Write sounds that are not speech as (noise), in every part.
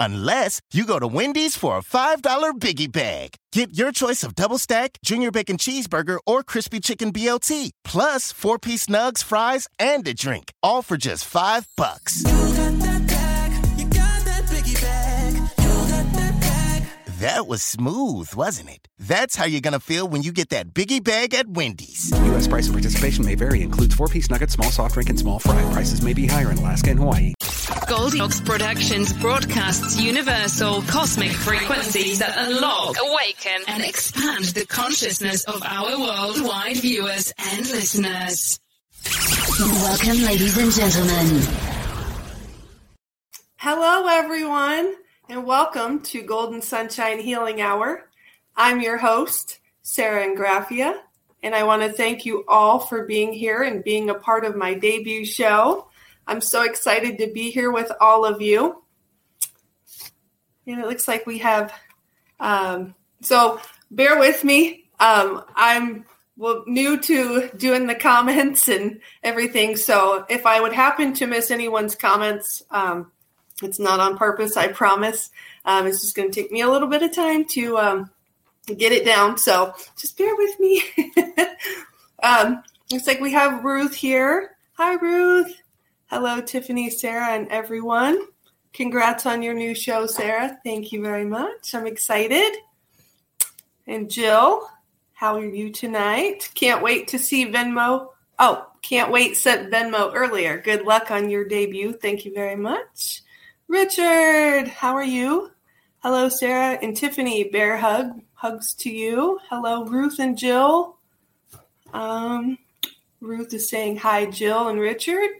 Unless you go to Wendy's for a $5 biggie bag. Get your choice of double stack, junior bacon cheeseburger, or crispy chicken BLT, plus four piece nugs, fries, and a drink, all for just five bucks. That was smooth, wasn't it? That's how you're gonna feel when you get that biggie bag at Wendy's. U.S. price and participation may vary. Includes four-piece nuggets, small soft drink, and small fry. Prices may be higher in Alaska and Hawaii. Goldilocks Productions broadcasts universal cosmic frequencies that unlock, awaken, and expand the consciousness of our worldwide viewers and listeners. Welcome, ladies and gentlemen. Hello, everyone, and welcome to Golden Sunshine Healing Hour. I'm your host, Sarah Ingraffia, and I want to thank you all for being here and being a part of my debut show. I'm so excited to be here with all of you. And it looks like we have, um, so bear with me. Um, I'm well, new to doing the comments and everything. So if I would happen to miss anyone's comments, um, it's not on purpose, I promise. Um, it's just going to take me a little bit of time to um, get it down. So just bear with me. (laughs) um, looks like we have Ruth here. Hi, Ruth. Hello, Tiffany, Sarah, and everyone. Congrats on your new show, Sarah. Thank you very much. I'm excited. And Jill, how are you tonight? Can't wait to see Venmo. Oh, can't wait, sent Venmo earlier. Good luck on your debut. Thank you very much. Richard, how are you? Hello, Sarah and Tiffany. Bear hug. Hugs to you. Hello, Ruth and Jill. Um, Ruth is saying hi, Jill and Richard.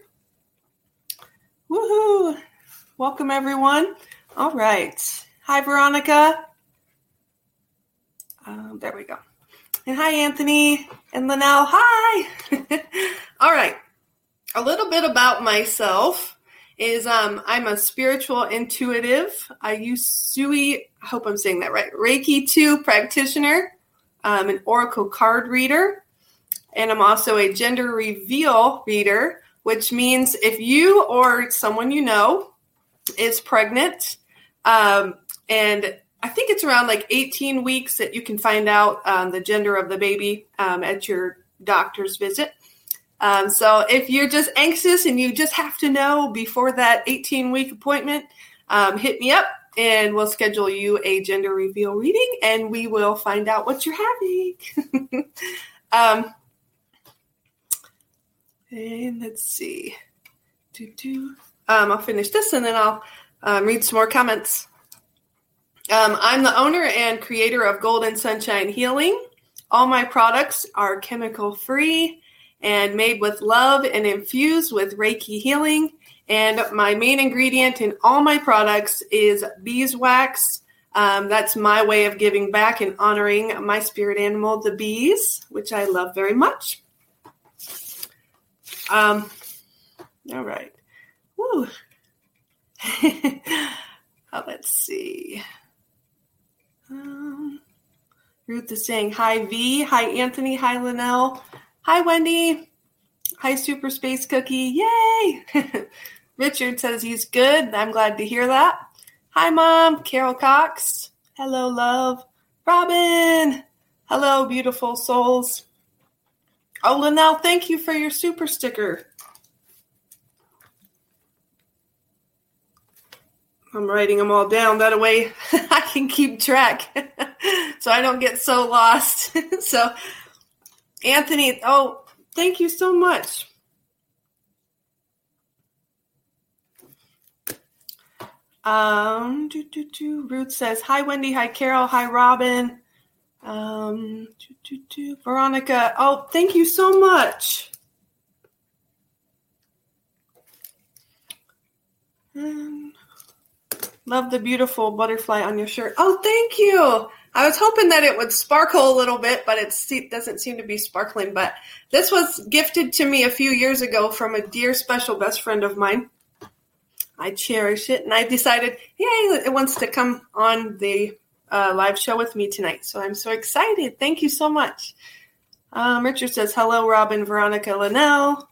Woohoo! Welcome, everyone. All right. Hi, Veronica. Um, there we go. And hi, Anthony and Linnell. Hi. (laughs) All right. A little bit about myself is um, I'm a spiritual intuitive. I Usui, I hope I'm saying that right, Reiki 2 practitioner, um, an Oracle card reader, and I'm also a gender reveal reader, which means if you or someone you know is pregnant, um, and I think it's around like 18 weeks that you can find out um, the gender of the baby um, at your doctor's visit. Um, so if you're just anxious and you just have to know before that 18 week appointment, um, hit me up and we'll schedule you a gender reveal reading and we will find out what you're having. (laughs) um, And let's see. Um, I'll finish this and then I'll um, read some more comments. Um, I'm the owner and creator of Golden Sunshine Healing. All my products are chemical free and made with love and infused with Reiki healing. And my main ingredient in all my products is beeswax. Um, that's my way of giving back and honoring my spirit animal, the bees, which I love very much. Um, all right. Woo. oh, (laughs) let's see. Um, Ruth is saying hi, V. Hi, Anthony. Hi, Linnell. Hi, Wendy. Hi, Super Space Cookie. Yay! (laughs) Richard says he's good. I'm glad to hear that. Hi, Mom. Carol Cox. Hello, love. Robin. Hello, beautiful souls. Oh, Linnell, thank you for your super sticker. I'm writing them all down. That way (laughs) I can keep track (laughs) so I don't get so lost. so, Anthony, oh, thank you so much. Um, do, do, do. Ruth says, Hi, Wendy. Hi, Carol. Hi, Robin. Um, do, do, do. Veronica, oh, thank you so much. Um, love the beautiful butterfly on your shirt. Oh, thank you. I was hoping that it would sparkle a little bit, but it doesn't seem to be sparkling. But this was gifted to me a few years ago from a dear special best friend of mine. I cherish it, and I decided, yay, it wants to come on the uh, live show with me tonight. So I'm so excited. Thank you so much. Um, Richard says, hello, Robin, Veronica, Linnell.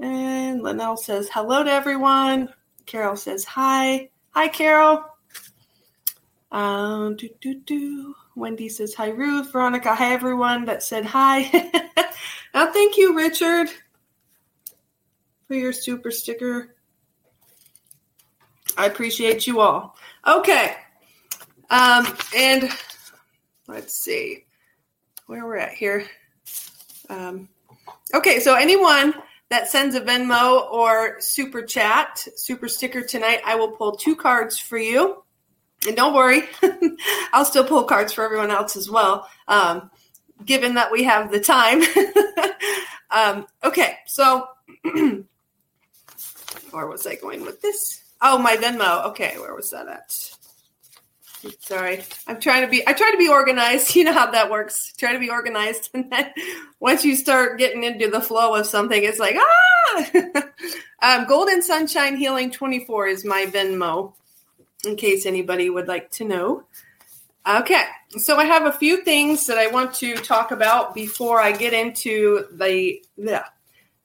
And Linnell says, hello to everyone. Carol says, hi. Hi, Carol. Um, do, do, do. Wendy says, hi, Ruth. Veronica, hi, everyone that said hi. (laughs) oh, thank you, Richard, for your super sticker. I appreciate you all. Okay. Um, and let's see where we're at here. Um, okay, so anyone that sends a Venmo or super chat, super sticker tonight, I will pull two cards for you. And don't worry, (laughs) I'll still pull cards for everyone else as well, um, given that we have the time. (laughs) um, okay, so (clears throat) where was I going with this? Oh, my Venmo. Okay, where was that at? Sorry, I'm trying to be. I try to be organized. (laughs) You know how that works. Try to be organized, and then once you start getting into the flow of something, it's like ah. um, Golden Sunshine Healing 24 is my Venmo, in case anybody would like to know. Okay, so I have a few things that I want to talk about before I get into the the,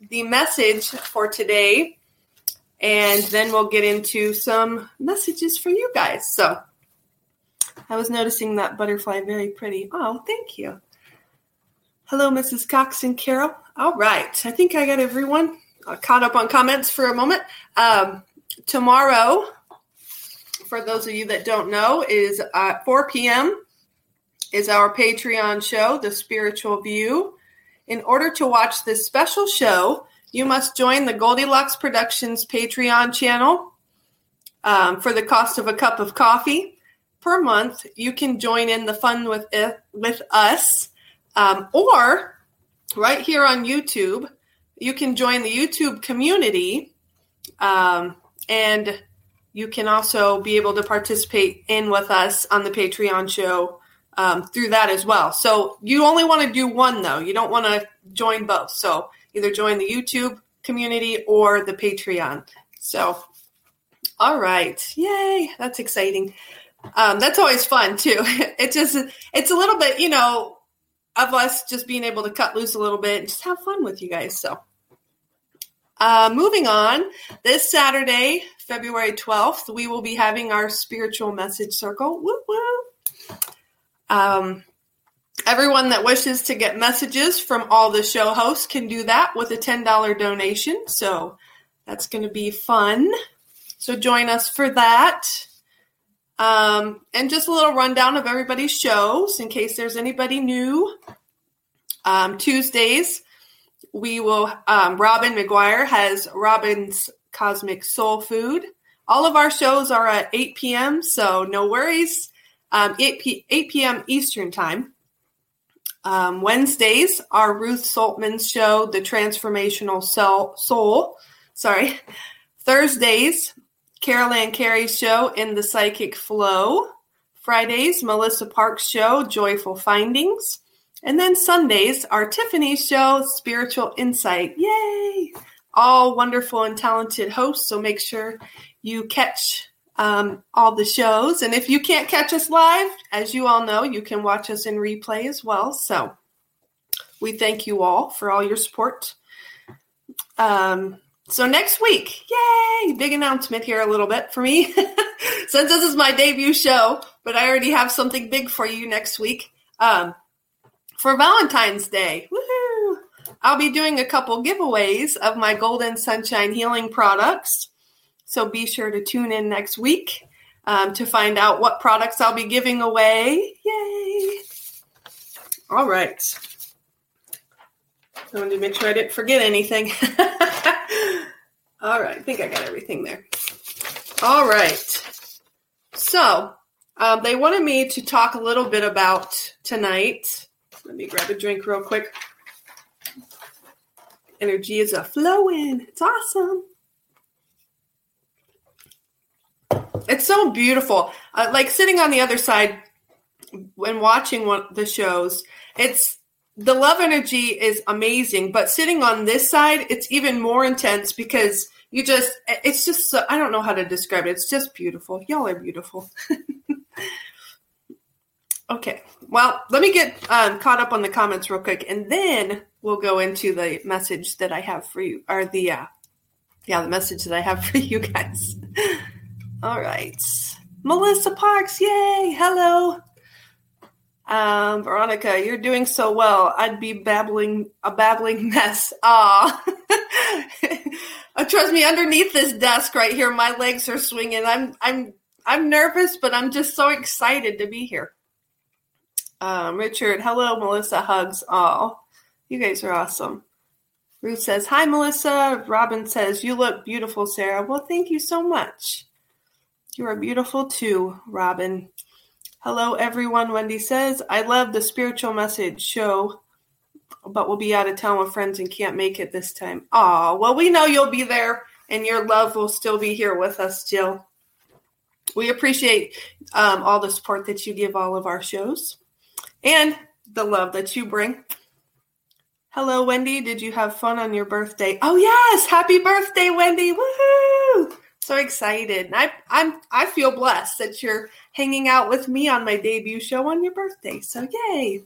the message for today, and then we'll get into some messages for you guys. So. I was noticing that butterfly very pretty. Oh, thank you. Hello, Mrs. Cox and Carol. All right. I think I got everyone uh, caught up on comments for a moment. Um, tomorrow, for those of you that don't know, is at 4 p.m. is our Patreon show, The Spiritual View. In order to watch this special show, you must join the Goldilocks Productions Patreon channel um, for the cost of a cup of coffee per month, you can join in the fun with it, with us, um, or right here on YouTube, you can join the YouTube community, um, and you can also be able to participate in with us on the Patreon show um, through that as well. So you only want to do one though; you don't want to join both. So either join the YouTube community or the Patreon. So, all right, yay! That's exciting. Um, that's always fun too. (laughs) It's just it's a little bit, you know, of us just being able to cut loose a little bit and just have fun with you guys. So, uh, moving on, this Saturday, February twelfth, we will be having our spiritual message circle. Woo woo. Um, everyone that wishes to get messages from all the show hosts can do that with a ten dollar donation. So that's going to be fun. So join us for that. Um, and just a little rundown of everybody's shows in case there's anybody new. Um, Tuesdays, we will, um, Robin McGuire has Robin's Cosmic Soul Food. All of our shows are at 8 p.m., so no worries. Um, 8, p- 8 p.m. Eastern Time. Um, Wednesdays are Ruth Saltman's show, The Transformational Soul. Soul. Sorry. Thursdays, Carol Ann Carey's show, In the Psychic Flow. Fridays, Melissa Parks' show, Joyful Findings. And then Sundays, our Tiffany show, Spiritual Insight. Yay! All wonderful and talented hosts. So make sure you catch um, all the shows. And if you can't catch us live, as you all know, you can watch us in replay as well. So we thank you all for all your support. Um, so next week, yay! Big announcement here a little bit for me. (laughs) Since this is my debut show, but I already have something big for you next week. Um, for Valentine's Day! I'll be doing a couple giveaways of my Golden Sunshine Healing products. So be sure to tune in next week um, to find out what products I'll be giving away. Yay! All right. I wanted to make sure I didn't forget anything. (laughs) All right, I think I got everything there. All right. So, um, they wanted me to talk a little bit about tonight. Let me grab a drink real quick. Energy is a flowing. It's awesome. It's so beautiful. Uh, like sitting on the other side when watching one the shows, it's the love energy is amazing, but sitting on this side, it's even more intense because you just it's just so, I don't know how to describe it. It's just beautiful. Y'all are beautiful. (laughs) okay. Well, let me get um, caught up on the comments real quick, and then we'll go into the message that I have for you, or the uh, yeah, the message that I have (laughs) for you guys. All right. Melissa Parks, yay! Hello. Um, Veronica, you're doing so well. I'd be babbling a babbling (laughs) mess. Ah, (laughs) trust me. Underneath this desk right here, my legs are swinging. I'm I'm I'm nervous, but I'm just so excited to be here. Um, Richard, hello, Melissa. Hugs. all. you guys are awesome. Ruth says, Hi, Melissa. Robin says, You look beautiful, Sarah. Well, thank you so much. You are beautiful too, Robin. Hello, everyone. Wendy says, I love the spiritual message show, but we'll be out of town with friends and can't make it this time. Aw, well, we know you'll be there and your love will still be here with us, Jill. We appreciate um, all the support that you give all of our shows and the love that you bring. Hello, Wendy. Did you have fun on your birthday? Oh, yes. Happy birthday, Wendy. Woohoo! So excited. I I'm I feel blessed that you're hanging out with me on my debut show on your birthday. So yay.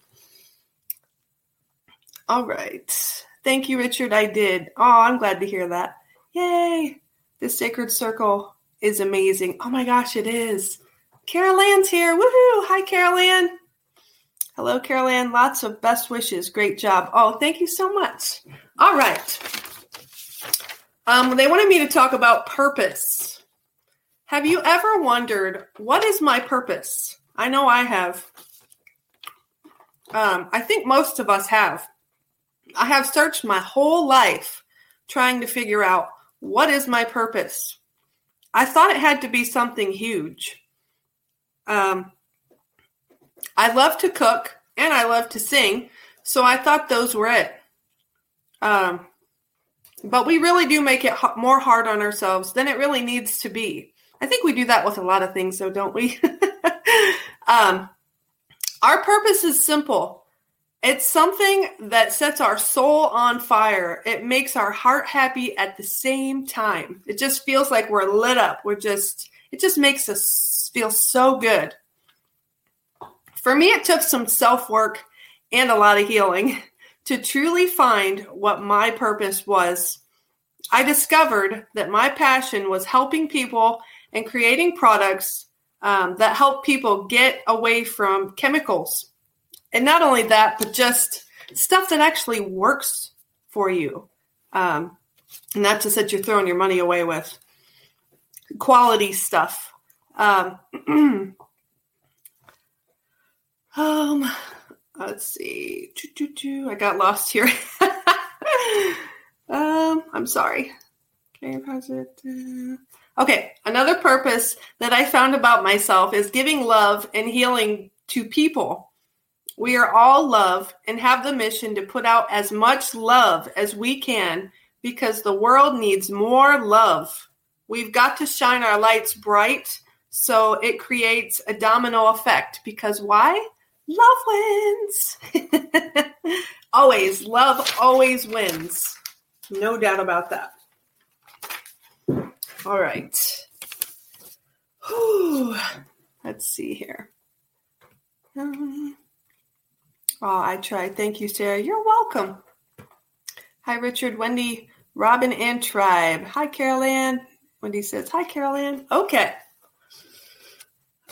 All right. Thank you, Richard. I did. Oh, I'm glad to hear that. Yay. The sacred circle is amazing. Oh my gosh, it is. Carol Ann's here. Woohoo! Hi, Carol Ann. Hello, Carol Ann. Lots of best wishes. Great job. Oh, thank you so much. All right. Um, they wanted me to talk about purpose. Have you ever wondered what is my purpose? I know I have. Um, I think most of us have. I have searched my whole life trying to figure out what is my purpose. I thought it had to be something huge. Um, I love to cook and I love to sing, so I thought those were it. Um, but we really do make it more hard on ourselves than it really needs to be. I think we do that with a lot of things, though, don't we? (laughs) um, our purpose is simple. It's something that sets our soul on fire. It makes our heart happy at the same time. It just feels like we're lit up. We're just, it just makes us feel so good. For me, it took some self work and a lot of healing to truly find what my purpose was. I discovered that my passion was helping people and creating products um, that help people get away from chemicals. And not only that, but just stuff that actually works for you. Um, not just that you're throwing your money away with. Quality stuff. Um, (clears throat) um let's see. I got lost here. (laughs) Um, I'm sorry. Okay, positive. Okay, another purpose that I found about myself is giving love and healing to people. We are all love and have the mission to put out as much love as we can because the world needs more love. We've got to shine our lights bright so it creates a domino effect because why? Love wins. (laughs) always, love always wins. No doubt about that. All right. Whew. (sighs) Let's see here. Um, oh, I tried. Thank you, Sarah. You're welcome. Hi, Richard, Wendy, Robin, and Tribe. Hi, Carol Ann. Wendy says, Hi, Carol Ann. Okay.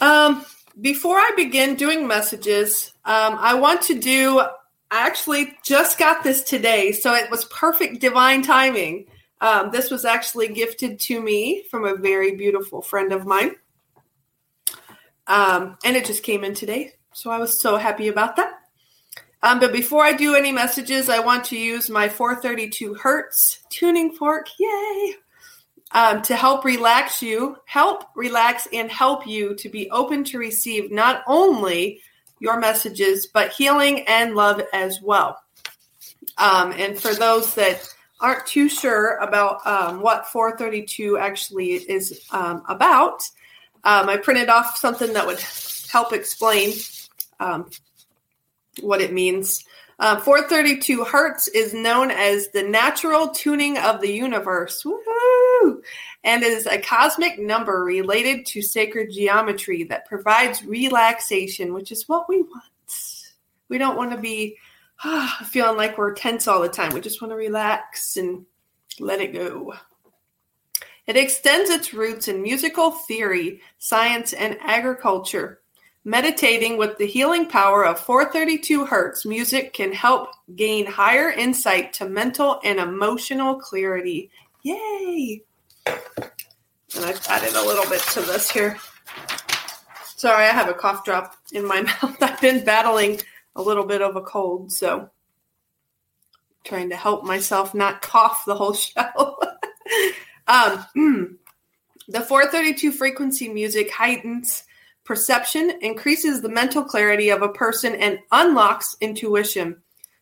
Um, before I begin doing messages, um, I want to do, I actually just got this today, so it was perfect divine timing. Um, this was actually gifted to me from a very beautiful friend of mine. Um, and it just came in today. So I was so happy about that. Um, but before I do any messages, I want to use my 432 Hertz tuning fork. Yay! Um, to help relax you, help relax and help you to be open to receive not only your messages, but healing and love as well. Um, and for those that aren't too sure about um, what 432 actually is um, about, um, I printed off something that would help explain um, what it means. Uh, 432 hertz is known as the natural tuning of the universe. Woohoo! And is a cosmic number related to sacred geometry that provides relaxation, which is what we want. We don't want to be (sighs) feeling like we're tense all the time. We just want to relax and let it go. It extends its roots in musical theory, science, and agriculture. Meditating with the healing power of 432 hertz music can help gain higher insight to mental and emotional clarity. Yay! And I've added a little bit to this here. Sorry, I have a cough drop in my (laughs) mouth. I've been battling a little bit of a cold, so trying to help myself not cough the whole (laughs) show. um, (clears throat) the 432 frequency music heightens perception, increases the mental clarity of a person, and unlocks intuition.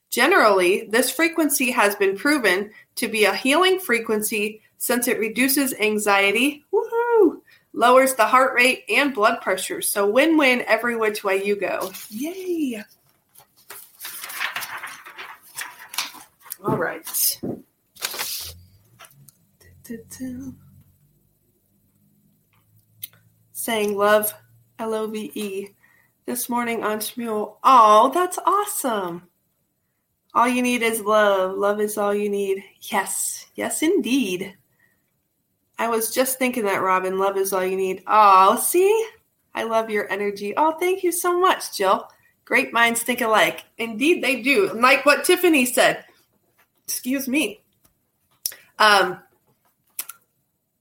Generally, this frequency has been proven to be a healing frequency since it reduces anxiety, woohoo, lowers the heart rate and blood pressure. So win-win every which way you go. Yay! All right. Saying love, L O V E, this morning on Shmuel. Oh, that's awesome. All you need is love. Love is all you need. Yes, yes, indeed. I was just thinking that, Robin. Love is all you need. Oh, see? I love your energy. Oh, thank you so much, Jill. Great minds think alike. Indeed, they do. Like what Tiffany said excuse me, um,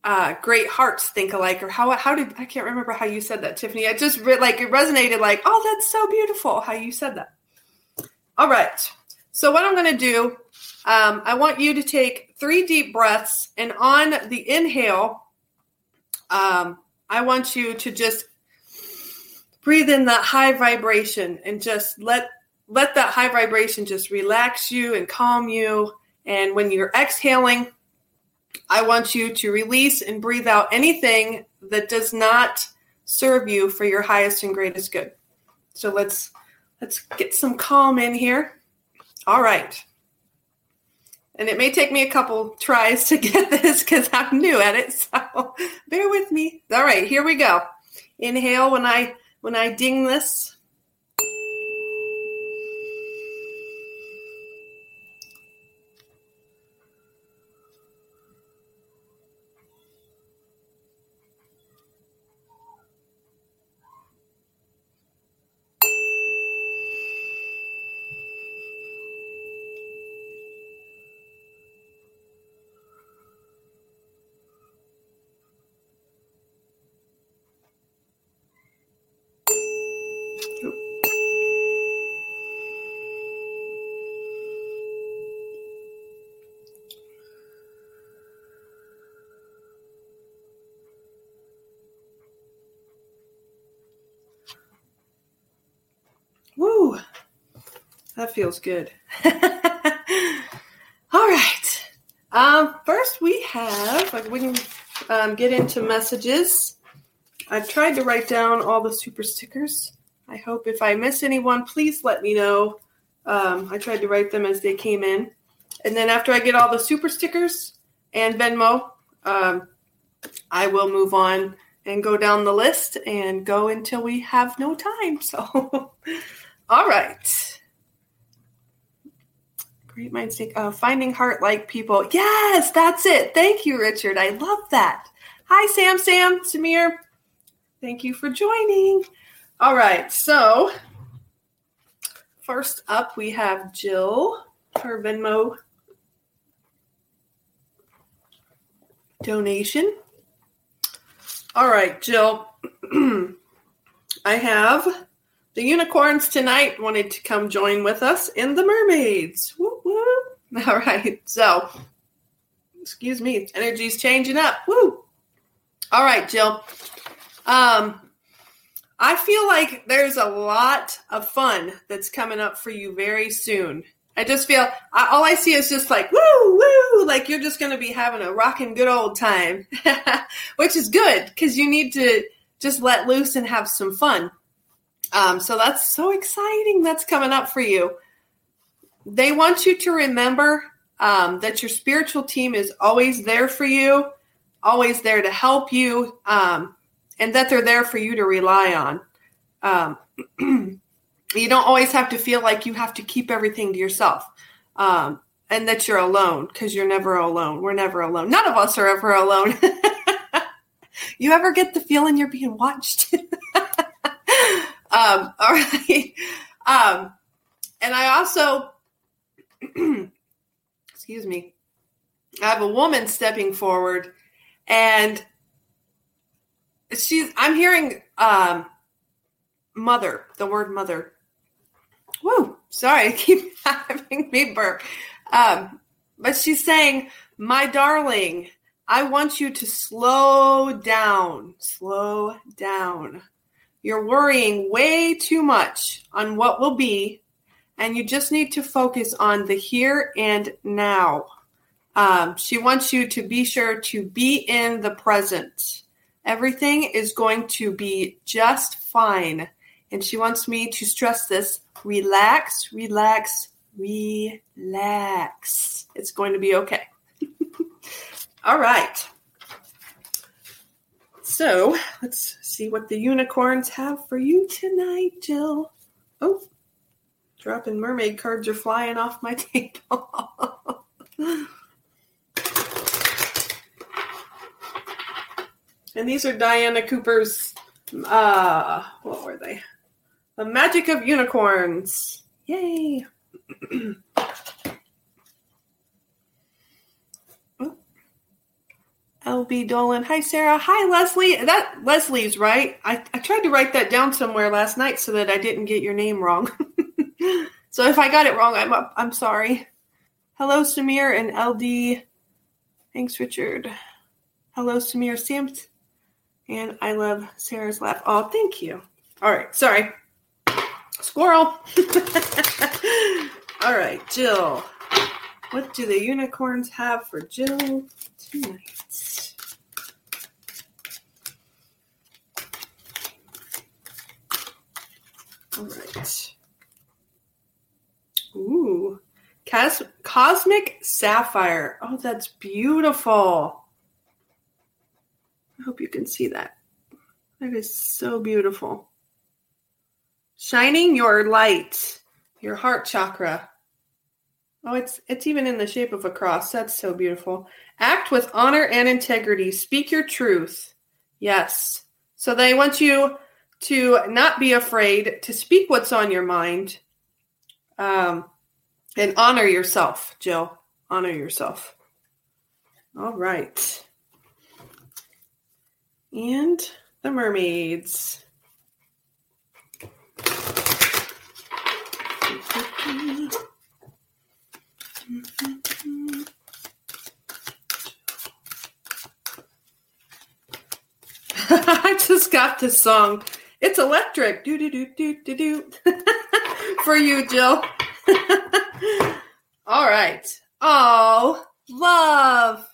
uh, great hearts think alike, or how how did I can't remember how you said that, Tiffany. It just re- like it resonated, like oh, that's so beautiful how you said that. All right, so what I'm going to do, um, I want you to take three deep breaths, and on the inhale, um, I want you to just breathe in that high vibration and just let let that high vibration just relax you and calm you and when you're exhaling, I want you to release and breathe out anything that does not serve you for your highest and greatest good. So let's let's get some calm in here. All right. And it may take me a couple tries to (laughs) get this because I'm new at it. (laughs) So bear with me. All right, here we go. Inhale when I when I ding this. That feels good. (laughs) All right. Um, first, we have, like, we can um, get into messages. I've tried to write down all the super stickers. I hope if I miss anyone, please let me know. Um, I tried to write them as they came in. And then after I get all the super stickers and Venmo, um, I will move on and go down the list and go until we have no time. (laughs) So, all right. Great minds think. Uh, finding heart like people. Yes, that's it. Thank you, Richard. I love that. Hi, Sam, Sam, Samir. Thank you for joining. All right. So, first up, we have Jill, her Venmo donation. All right, Jill. (clears throat) I have the unicorns tonight wanted to come join with us in the mermaids. Woo. (laughs) All right. So, excuse me, energy's changing up. Woo. All right, Jill. Um I feel like there's a lot of fun that's coming up for you very soon. I just feel I, all I see is just like woo woo, like you're just going to be having a rocking good old time, (laughs) which is good because you need to just let loose and have some fun. Um, so that's so exciting. That's coming up for you. They want you to remember um, that your spiritual team is always there for you, always there to help you, um, and that they're there for you to rely on. Um, (clears throat) you don't always have to feel like you have to keep everything to yourself um, and that you're alone because you're never alone. We're never alone. None of us are ever alone. (laughs) you ever get the feeling you're being watched? (laughs) um, all right. Um, and I also, (clears throat) excuse me, I have a woman stepping forward and she's, I'm hearing um, mother, the word mother Whoa, sorry, (laughs) I keep having me burp. Um, but she's saying, My darling, I want you to slow down, slow down. You're worrying way too much on what will be, and you just need to focus on the here and now. Um, she wants you to be sure to be in the present. Everything is going to be just fine. And she wants me to stress this relax, relax, relax. It's going to be okay. (laughs) All right. So let's see what the unicorns have for you tonight, Jill. Oh, dropping mermaid cards are flying off my (laughs) table. and these are Diana Cooper's, uh, what were they? The magic of unicorns. Yay. (clears throat) LB Dolan. Hi, Sarah. Hi, Leslie. That Leslie's right. I, I tried to write that down somewhere last night so that I didn't get your name wrong. (laughs) so if I got it wrong, I'm up. I'm sorry. Hello, Samir and LD. Thanks, Richard. Hello, Samir Samt. And I love Sarah's laugh. Oh, thank you. All right. Sorry. Squirrel. (laughs) All right, Jill. What do the unicorns have for Jill tonight? All right. Cos- Cosmic Sapphire. Oh, that's beautiful. I hope you can see that. That is so beautiful. Shining your light, your heart chakra. Oh, it's it's even in the shape of a cross. That's so beautiful. Act with honor and integrity. Speak your truth. Yes. So they want you to not be afraid to speak what's on your mind. Um, and honor yourself, Jill. Honor yourself. All right. And the mermaids. (laughs) I just got this song. It's electric. Do do do do do do. (laughs) For you, Jill. (laughs) All right. Oh, love.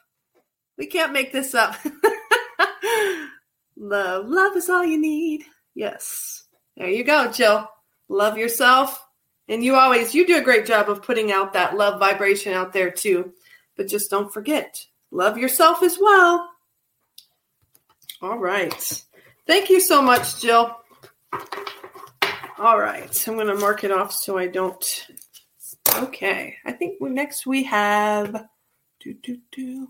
We can't make this up. (laughs) love. Love is all you need. Yes. There you go, Jill. Love yourself. And you always you do a great job of putting out that love vibration out there too. But just don't forget, love yourself as well. All right. Thank you so much, Jill. All right. I'm going to mark it off so I don't. Okay. I think next we have. Do, do, do.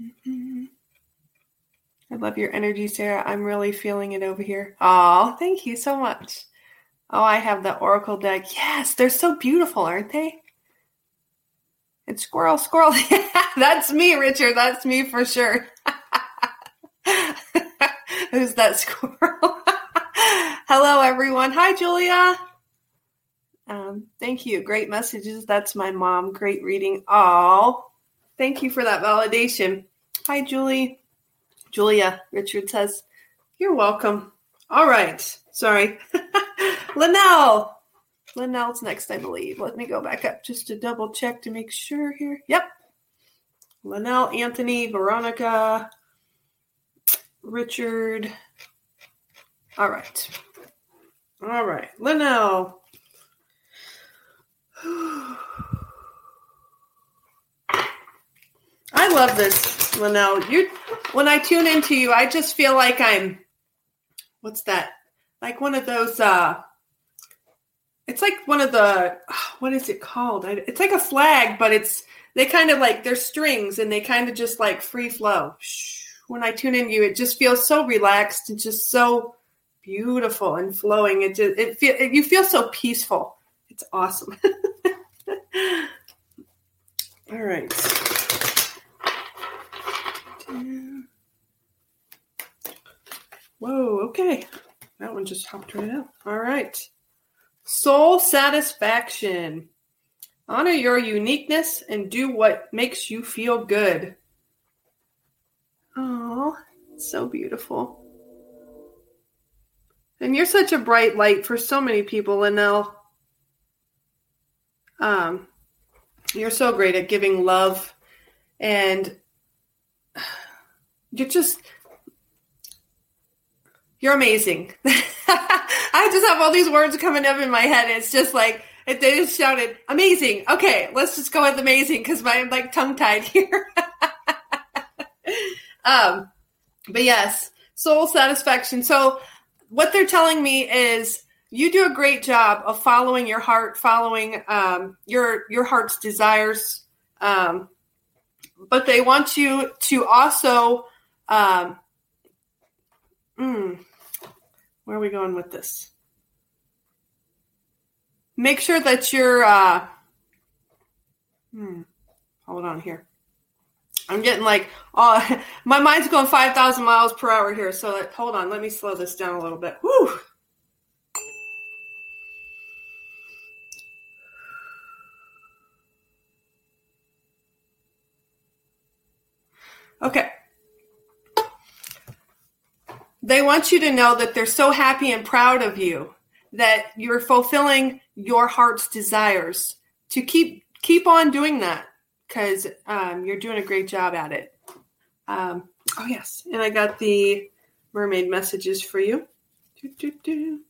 Mm-hmm. I love your energy, Sarah. I'm really feeling it over here. Oh, thank you so much. Oh, I have the Oracle deck. Yes, they're so beautiful, aren't they? And squirrel, squirrel. (laughs) That's me, Richard. That's me for sure. (laughs) Who's that squirrel? (laughs) Hello, everyone. Hi, Julia. Um, thank you. Great messages. That's my mom. Great reading. All. thank you for that validation. Hi, Julie. Julia, Richard says, You're welcome. All right. Sorry. (laughs) Linnell. Linnell's next, I believe. Let me go back up just to double check to make sure here. Yep. Linnell, Anthony, Veronica, Richard. All right. All right. Linnell. I love this, Linnell. You when I tune into you, I just feel like I'm what's that? Like one of those uh it's like one of the (sighs) what is it called? It's like a flag, but it's they kind of like they're strings and they kind of just like free flow. When I tune into you, it just feels so relaxed and just so beautiful and flowing. It just it feel you feel so peaceful. It's awesome. (laughs) All right. Whoa, okay. That one just hopped right out. All right. Soul satisfaction. Honor your uniqueness and do what makes you feel good. Oh, so beautiful. And you're such a bright light for so many people, Linnell. Um, you're so great at giving love, and you're just you're amazing. (laughs) I just have all these words coming up in my head. It's just like they just shouted, "Amazing!" Okay, let's just go with amazing because I'm like tongue tied (laughs) here. um, but yes, soul satisfaction. So what they're telling me is you do a great job of following your heart, following um, your your heart's desires. Um, but they want you to also, um, mm, where are we going with this? Make sure that you're. Uh, hmm, hold on here. I'm getting like, oh, (laughs) my mind's going 5,000 miles per hour here. So hold on, let me slow this down a little bit. Whew. Okay. They want you to know that they're so happy and proud of you that you're fulfilling your heart's desires to keep keep on doing that because um, you're doing a great job at it. Um, oh, yes. And I got the mermaid messages for you. Do, do, do.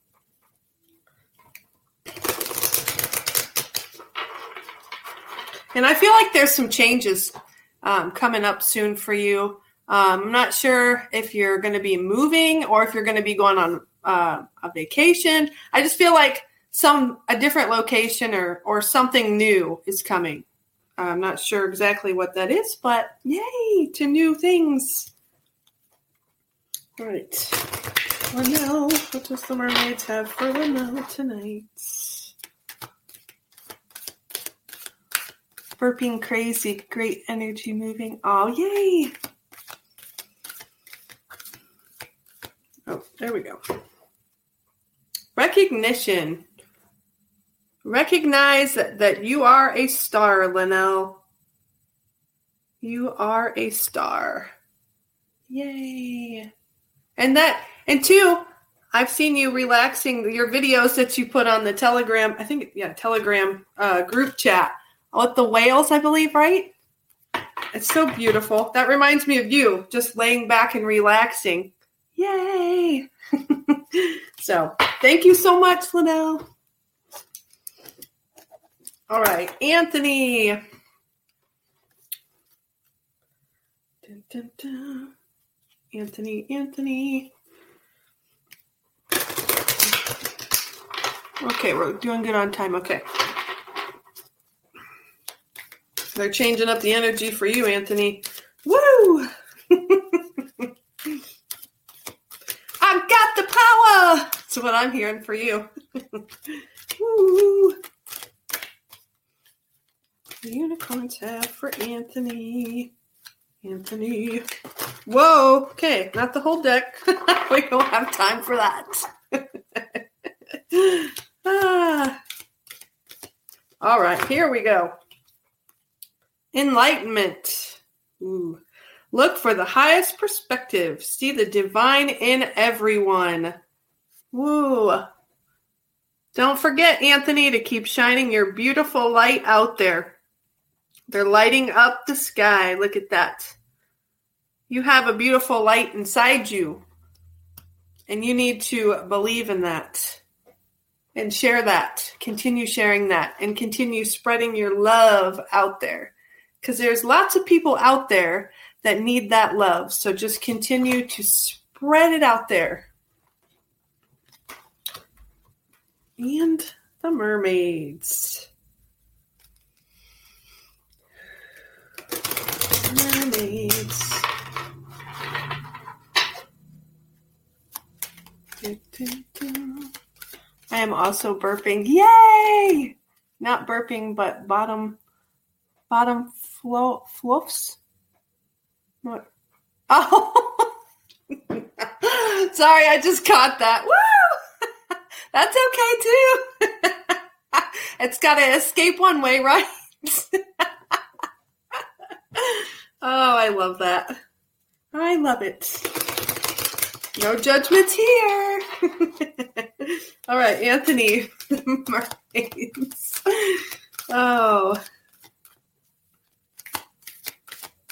And I feel like there's some changes um, coming up soon for you. Um, I'm not sure if you're going to be moving or if you're going to be going on uh, a vacation. I just feel like some a different location or or something new is coming. I'm not sure exactly what that is, but yay to new things. All right. Linnell, what does the mermaids have for Linnell tonight? Burping crazy, great energy moving. Oh, yay! Oh, there we go. Recognition. Recognize that, you are a star, Linnell. You are a star. Yay. And that, and two, I've seen you relaxing your videos that you put on the Telegram. I think yeah, Telegram uh, group chat with the whales. I believe right. It's so beautiful. That reminds me of you, just laying back and relaxing. Yay! (laughs) so thank you so much, Liddell. All right, Anthony. Anthony, Anthony. Okay, we're doing good on time. Okay. They're changing up the energy for you, Anthony. Woo! (laughs) I've got the power. That's what I'm hearing for you. (laughs) Woo! Unicorns have for Anthony. Anthony. Whoa. Okay, not the whole deck. (laughs) we don't have time for that. ah. All right, here we go. Enlightenment. Ooh. Look for the highest perspective. See the divine in everyone. Woo. Don't forget, Anthony, to keep shining your beautiful light out there. They're lighting up the sky. Look at that. You have a beautiful light inside you. And you need to believe in that and share that. Continue sharing that and continue spreading your love out there. Because there's lots of people out there that need that love. So just continue to spread it out there. And the mermaids. Mermaids. I am also burping. Yay! Not burping, but bottom bottom flo- fluffs. What? (laughs) Oh, sorry, I just caught that. Woo! (laughs) That's okay too. (laughs) it's got to escape one way, right? oh, I love that. I love it. No judgments here. All right, Anthony. Oh.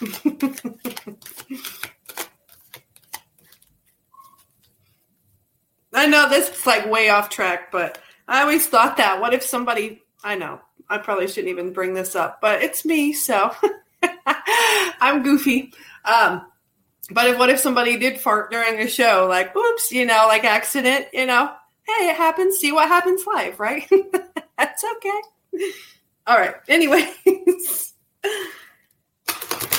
(laughs) I know this is like way off track, but I always thought that. What if somebody, I know, I probably shouldn't even bring this up, but it's me, so (laughs) I'm goofy. Um, but if what if somebody did fart during a show, like, oops, you know, like accident, you know, hey, it happens. See what happens live, right? (laughs) That's okay. All right. Anyways,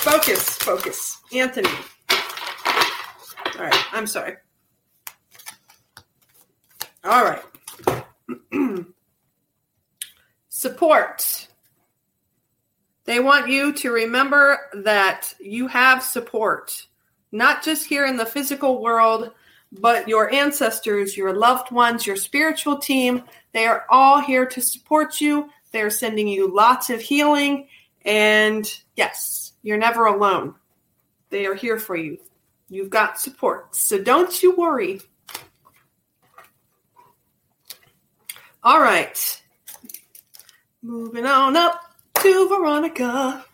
focus, focus. Anthony. All right. I'm sorry. All right. (clears throat) Support. They want you to remember that you have support not just here in the physical world, but your ancestors, your loved ones, your spiritual team. They are all here to support you. They're sending you lots of healing. And yes, you're never alone. They are here for you. You've got support. So don't you worry. All right. Moving on up to Veronica.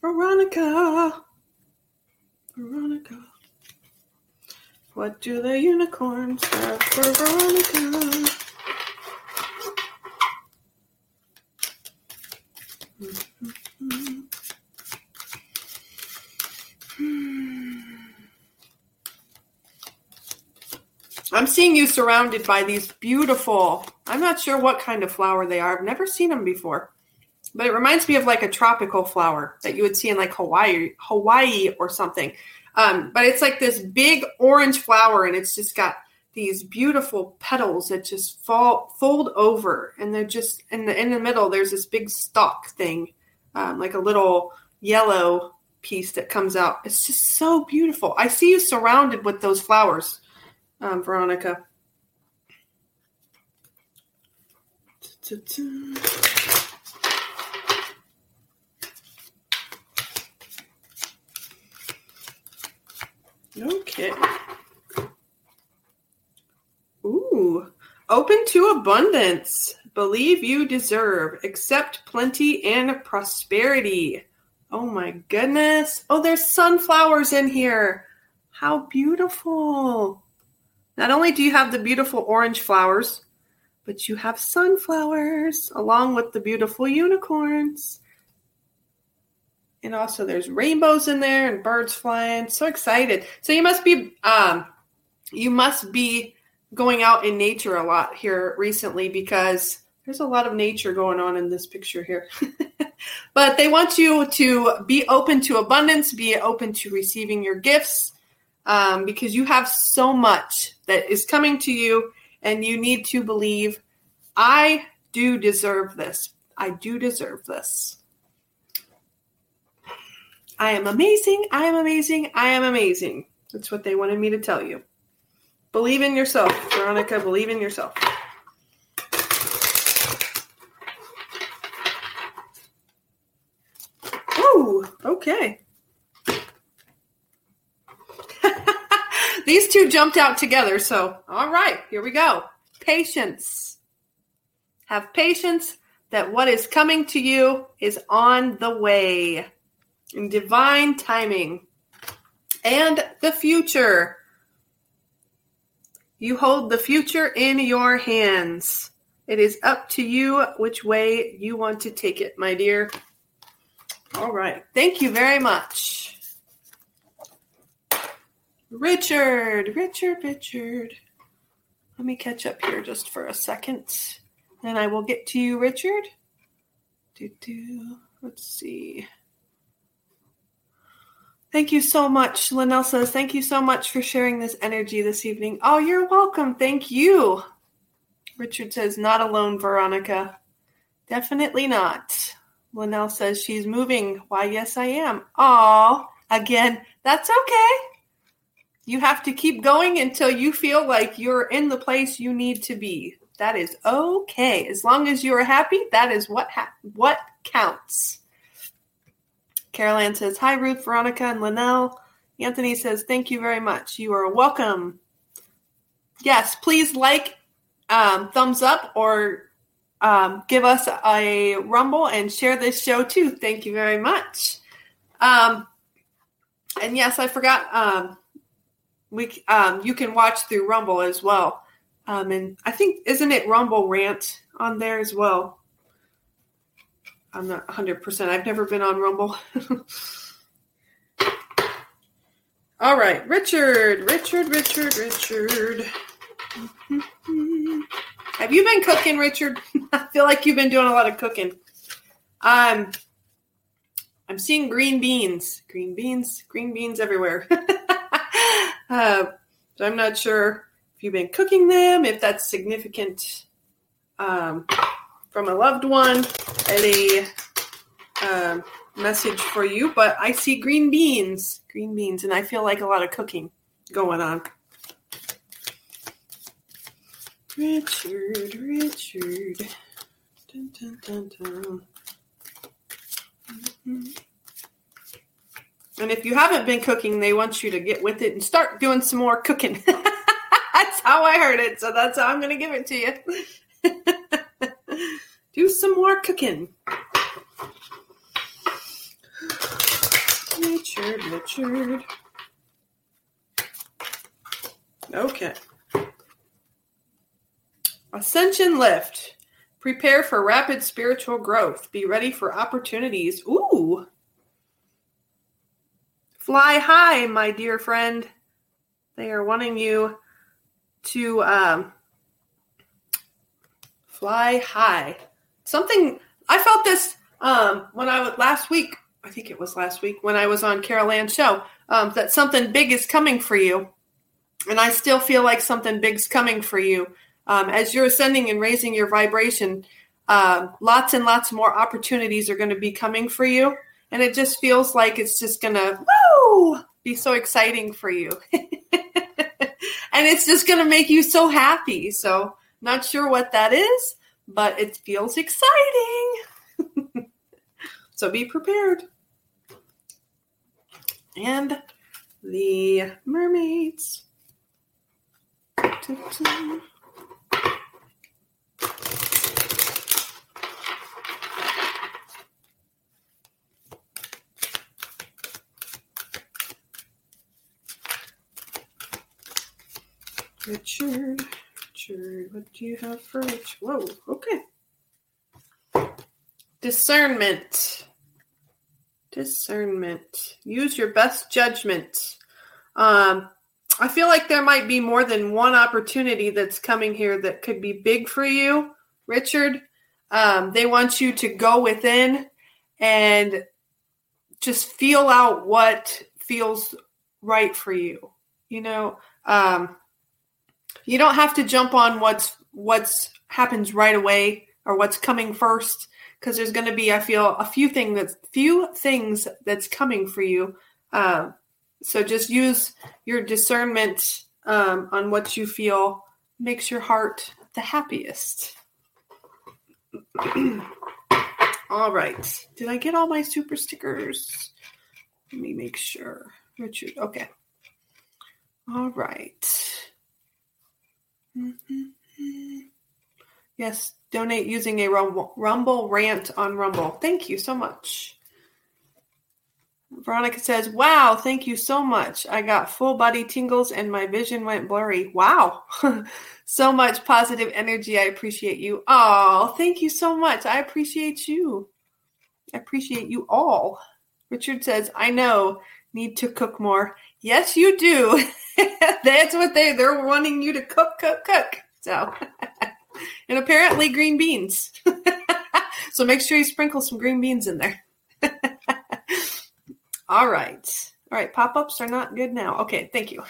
Veronica. Veronica. What do the unicorns have for Veronica? I'm seeing you surrounded by these beautiful, I'm not sure what kind of flower they are. I've never seen them before. But it reminds me of like a tropical flower that you would see in like Hawaii, Hawaii or something. Um, but it's like this big orange flower, and it's just got these beautiful petals that just fall fold over, and they're just in the in the middle. There's this big stalk thing, um, like a little yellow piece that comes out. It's just so beautiful. I see you surrounded with those flowers, um, Veronica. Okay. Ooh. Open to abundance. Believe you deserve. Accept plenty and prosperity. Oh my goodness. Oh, there's sunflowers in here. How beautiful. Not only do you have the beautiful orange flowers, but you have sunflowers along with the beautiful unicorns. And also there's rainbows in there and birds flying. So excited. So you must be um you must be going out in nature a lot here recently because there's a lot of nature going on in this picture here. (laughs) but they want you to be open to abundance, be open to receiving your gifts um, because you have so much that is coming to you, and you need to believe, I do deserve this. I do deserve this. I am amazing. I am amazing. I am amazing. That's what they wanted me to tell you. Believe in yourself, Veronica. Believe in yourself. Ooh, okay. These two jumped out together. So, all right, here we go. Patience. Have patience that what is coming to you is on the way in divine timing. And the future. You hold the future in your hands. It is up to you which way you want to take it, my dear. All right. Thank you very much. Richard, Richard, Richard. Let me catch up here just for a second. And I will get to you, Richard. Do, do. Let's see. Thank you so much. Linnell says, Thank you so much for sharing this energy this evening. Oh, you're welcome. Thank you. Richard says, Not alone, Veronica. Definitely not. Linnell says, She's moving. Why, yes, I am. Oh, again, that's okay. You have to keep going until you feel like you're in the place you need to be. That is okay. As long as you are happy, that is what ha- what counts. Carol says, Hi, Ruth, Veronica, and Linnell. Anthony says, Thank you very much. You are welcome. Yes, please like, um, thumbs up, or um, give us a rumble and share this show too. Thank you very much. Um, and yes, I forgot. We um, you can watch through Rumble as well. Um, and I think isn't it Rumble Rant on there as well? I'm not 100%. I've never been on Rumble. (laughs) All right, Richard, Richard, Richard, Richard. (laughs) Have you been cooking, Richard? (laughs) I feel like you've been doing a lot of cooking. Um, I'm seeing green beans, green beans, green beans everywhere. Uh, so I'm not sure if you've been cooking them, if that's significant um, from a loved one, a um, message for you. But I see green beans, green beans, and I feel like a lot of cooking going on. Richard, Richard. Dun, dun, dun. Mm-hmm. And if you haven't been cooking, they want you to get with it and start doing some more cooking. (laughs) that's how I heard it. So that's how I'm going to give it to you. (laughs) Do some more cooking. Richard, Richard. Okay. Ascension lift. Prepare for rapid spiritual growth. Be ready for opportunities. Ooh. Fly high, my dear friend. They are wanting you to um, fly high. Something I felt this um, when I was last week. I think it was last week when I was on Carol Ann's show. Um, that something big is coming for you, and I still feel like something big's coming for you um, as you're ascending and raising your vibration. Uh, lots and lots more opportunities are going to be coming for you and it just feels like it's just gonna woo be so exciting for you. (laughs) And it's just gonna make you so happy. So not sure what that is but it feels exciting. (laughs) So be prepared. And the mermaids Richard, Richard, what do you have for Rich? Whoa, okay. Discernment. Discernment. Use your best judgment. Um, I feel like there might be more than one opportunity that's coming here that could be big for you, Richard. Um, they want you to go within and just feel out what feels right for you. You know, um, you don't have to jump on what's what's happens right away or what's coming first because there's going to be, I feel, a few things that's few things that's coming for you. Um, so just use your discernment um, on what you feel makes your heart the happiest. (clears throat) all right. Did I get all my super stickers? Let me make sure. Richard, okay. All right. Mm-hmm. Yes, donate using a Rumble, Rumble rant on Rumble. Thank you so much. Veronica says, Wow, thank you so much. I got full body tingles and my vision went blurry. Wow. (laughs) so much positive energy. I appreciate you. Oh, thank you so much. I appreciate you. I appreciate you all. Richard says, I know, need to cook more. Yes, you do. (laughs) That's what they they're wanting you to cook, cook, cook. So (laughs) and apparently green beans. (laughs) so make sure you sprinkle some green beans in there. All right. All right, pop-ups are not good now. Okay, thank you.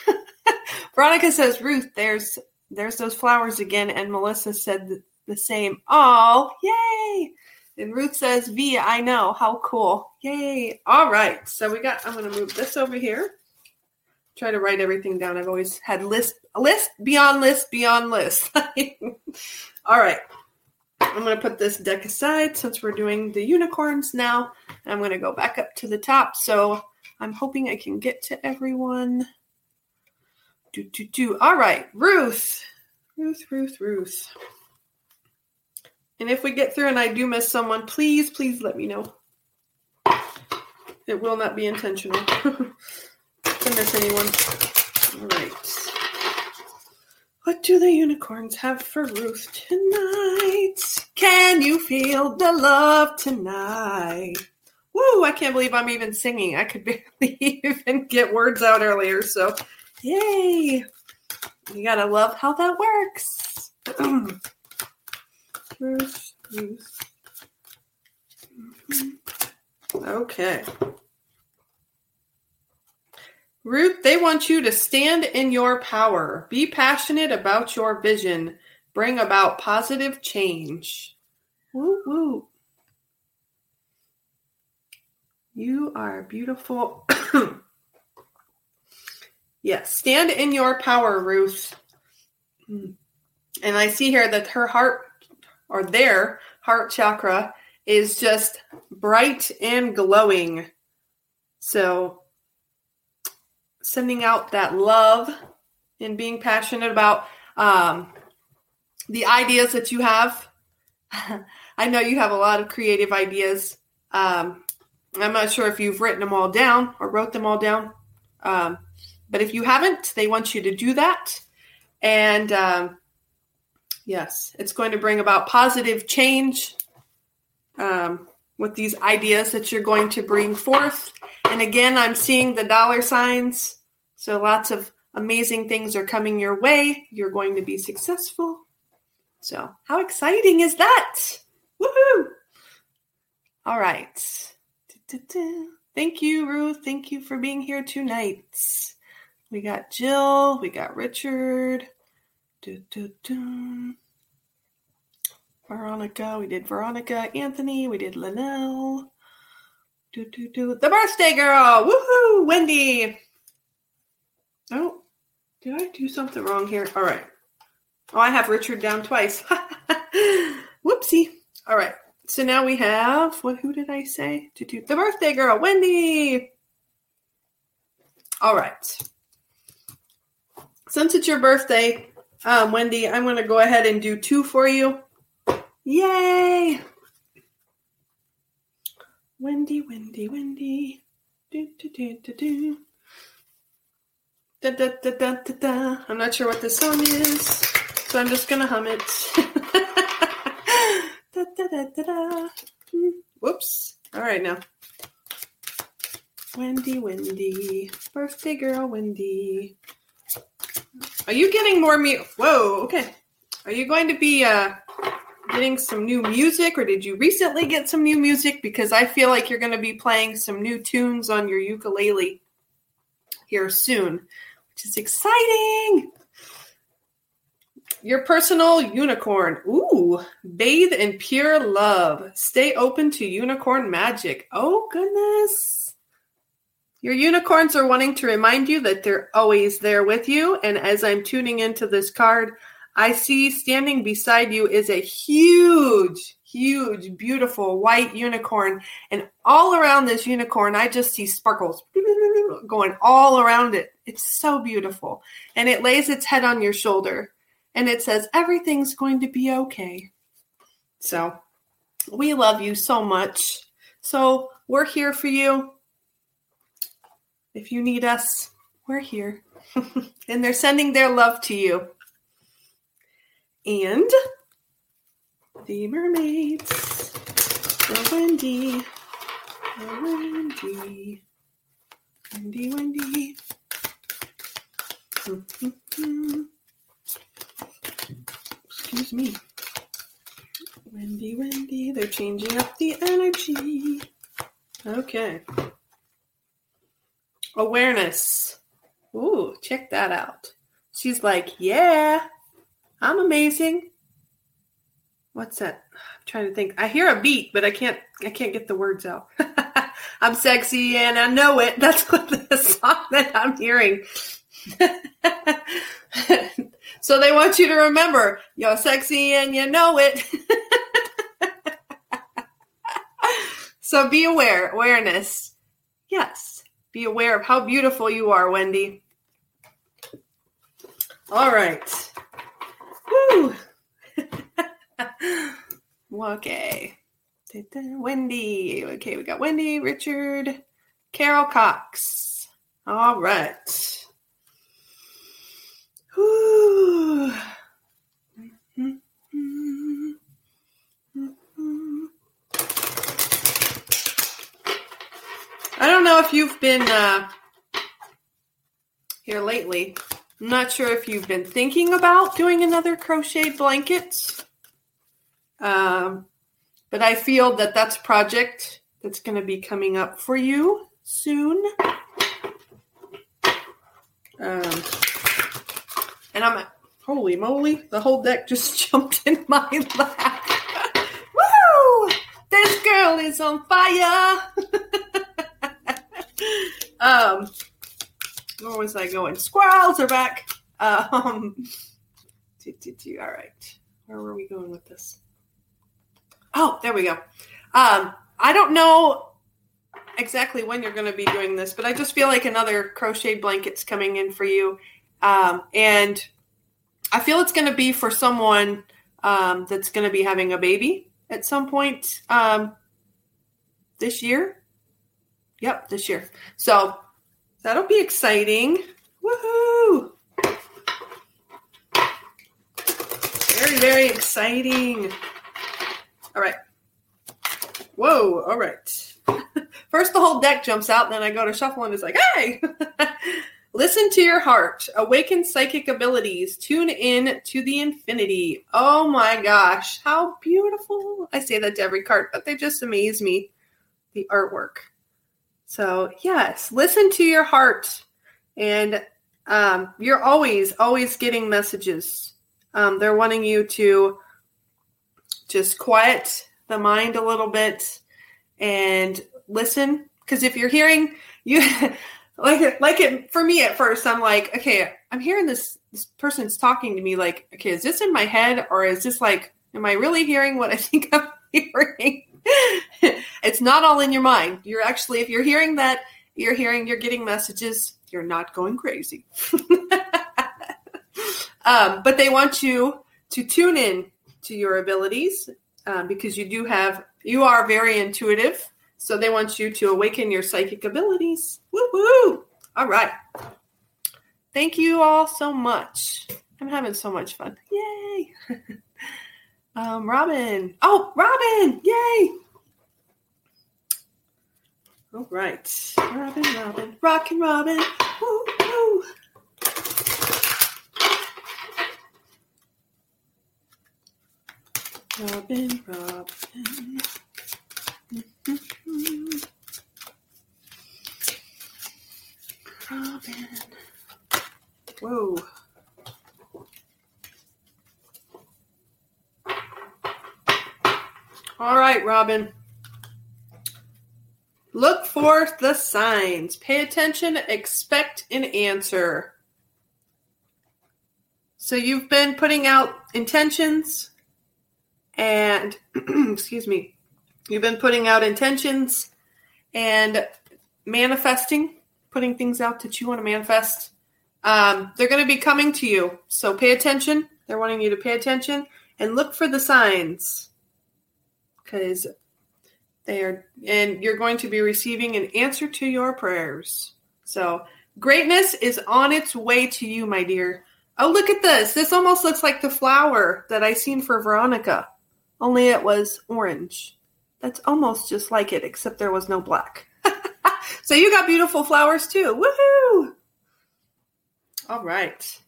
Veronica says, "Ruth, there's there's those flowers again." And Melissa said the, same. Oh, yay! And Ruth says, V, I know. How cool. Yay. All right. So we got I'm going to move this over here. Try to write everything down. I've always had list list beyond list beyond list. (laughs) All right. I'm going to put this deck aside since we're doing the unicorns now. I'm going to go back up to the top. So I'm hoping I can get to everyone. Do, do, do. All right. Ruth. Ruth, Ruth, Ruth. And if we get through and I do miss someone, please, please let me know. It will not be intentional (laughs) to miss anyone. Right. What do the unicorns have for Ruth tonight? Can you feel the love tonight? Woo, I can't believe I'm even singing. I could (laughs) barely even get words out earlier. So, yay. You gotta love how that works. (clears throat) Ruth, Ruth. Okay. Ruth, they want you to stand in your power, be passionate about your vision, bring about positive change. Woo woo. You are beautiful. (coughs) yes, stand in your power, Ruth. And I see here that her heart, or their heart chakra, is just bright and glowing. So sending out that love and being passionate about um, the ideas that you have. (laughs) I know you have a lot of creative ideas. Um, I'm not sure if you've written them all down or wrote them all down. Um, but if you haven't, they want you to do that. And um, yes, it's going to bring about positive change um, with these ideas that you're going to bring forth. And again, I'm seeing the dollar signs. So lots of amazing things are coming your way. You're going to be successful. So, how exciting is that? Woohoo! All right. Thank you, Ruth. Thank you for being here tonight. We got Jill. We got Richard. Veronica. We did Veronica. Anthony. We did Linnell. Do, do, do. The birthday girl. Woohoo! Wendy. Oh, did I do something wrong here? All right. Oh, I have Richard down twice. (laughs) Whoopsie. All right. So now we have what? Who did I say? To do the birthday girl, Wendy. All right. Since it's your birthday, um, Wendy, I'm going to go ahead and do two for you. Yay! Wendy, Wendy, Wendy. Do, do, do, do, do. Da, da, da, da, da, da. I'm not sure what this song is, so I'm just gonna hum it. (laughs) da, da, da, da, da. Whoops. All right now. Wendy, Wendy, birthday girl, Wendy. Are you getting more me? Whoa. Okay. Are you going to be uh, getting some new music, or did you recently get some new music? Because I feel like you're going to be playing some new tunes on your ukulele here soon which is exciting. Your personal unicorn. Ooh, bathe in pure love. Stay open to unicorn magic. Oh, goodness. Your unicorns are wanting to remind you that they're always there with you. And as I'm tuning into this card, I see standing beside you is a huge, huge, beautiful white unicorn. And all around this unicorn, I just see sparkles (laughs) going all around it. It's so beautiful. And it lays its head on your shoulder and it says, Everything's going to be okay. So we love you so much. So we're here for you. If you need us, we're here. (laughs) and they're sending their love to you. And the mermaids, the Wendy, the Wendy, Wendy, Wendy. Excuse me. Wendy, Wendy, they're changing up the energy. Okay. Awareness. Ooh, check that out. She's like, yeah, I'm amazing. What's that? I'm trying to think. I hear a beat, but I can't I can't get the words out. (laughs) I'm sexy and I know it. (laughs) That's what the song that I'm hearing. (laughs) so they want you to remember you're sexy and you know it. so be aware, awareness. Yes, be aware of how beautiful you are, Wendy. All right. (laughs) Okay. Wendy. Okay, we got Wendy, Richard, Carol Cox. All right. I don't know if you've been uh, here lately. I'm not sure if you've been thinking about doing another crochet blanket. Um, but I feel that that's a project that's going to be coming up for you soon. Um, and I'm holy moly, the whole deck just (laughs) jumped in my lap. (laughs) Woo! This girl is on fire. (laughs) um, where was I going? Squirrels are back. Um, (laughs) all right. Where were we going with this? Oh, there we go. Um, I don't know exactly when you're going to be doing this, but I just feel like another crochet blanket's coming in for you. Um, and I feel it's going to be for someone um, that's going to be having a baby at some point um, this year. Yep, this year. So that'll be exciting. Woohoo! Very, very exciting. All right. Whoa, all right. (laughs) First, the whole deck jumps out, then I go to shuffle and it's like, hey! (laughs) Listen to your heart. Awaken psychic abilities. Tune in to the infinity. Oh my gosh, how beautiful. I say that to every card, but they just amaze me. The artwork. So, yes, listen to your heart. And um, you're always, always getting messages. Um, they're wanting you to just quiet the mind a little bit and listen. Because if you're hearing, you (laughs) like like it for me at first i'm like okay i'm hearing this this person's talking to me like okay is this in my head or is this like am i really hearing what i (laughs) think i'm hearing (laughs) it's not all in your mind you're actually if you're hearing that you're hearing you're getting messages you're not going crazy (laughs) um, but they want you to tune in to your abilities um, because you do have you are very intuitive so they want you to awaken your psychic abilities. Woo woo! All right. Thank you all so much. I'm having so much fun. Yay! (laughs) um, Robin. Oh, Robin! Yay! All right. Robin, Robin, rockin' Robin. Woo, woo. Robin, Robin. (laughs) Robin. Whoa. All right, Robin. Look for the signs. Pay attention, expect an answer. So you've been putting out intentions and, (clears throat) excuse me, you've been putting out intentions and manifesting, putting things out that you want to manifest. Um, they're going to be coming to you. So pay attention. They're wanting you to pay attention and look for the signs because they are, and you're going to be receiving an answer to your prayers. So greatness is on its way to you, my dear. Oh, look at this. This almost looks like the flower that I seen for Veronica, only it was orange. That's almost just like it, except there was no black. (laughs) so you got beautiful flowers too. Woohoo! All right.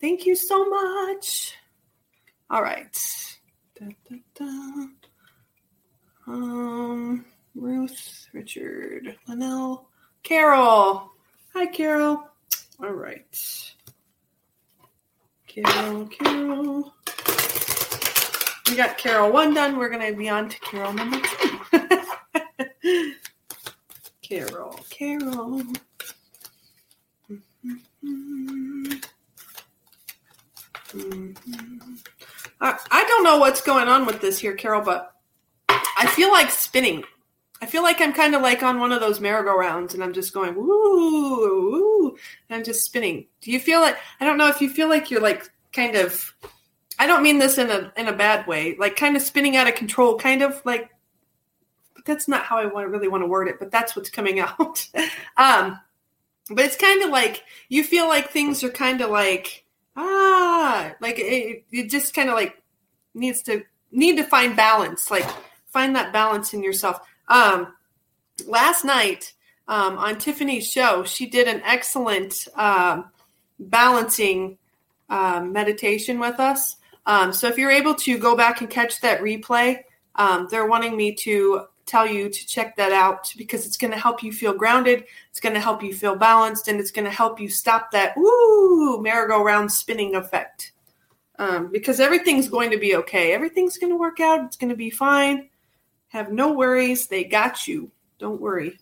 Thank you so much. All right. Um, Ruth, Richard, Linnell, Carol. Hi, Carol. All right. Carol, Carol. We got Carol one done. We're going to be on to Carol number two. (laughs) Carol, Carol. I, I don't know what's going on with this here, Carol, but I feel like spinning. I feel like I'm kind of like on one of those merry-go-rounds and I'm just going woo, woo, and I'm just spinning. Do you feel like I don't know if you feel like you're like kind of I don't mean this in a in a bad way, like kind of spinning out of control, kind of like but that's not how I want really want to word it, but that's what's coming (laughs) out. um but it's kind of like you feel like things are kind of like ah like it, it just kind of like needs to need to find balance like find that balance in yourself um last night um, on tiffany's show she did an excellent um, balancing um, meditation with us um, so if you're able to go back and catch that replay um, they're wanting me to tell you to check that out because it's going to help you feel grounded. It's going to help you feel balanced, and it's going to help you stop that woo merry-go-round spinning effect. Um, because everything's going to be okay. Everything's going to work out. It's going to be fine. Have no worries. They got you. Don't worry.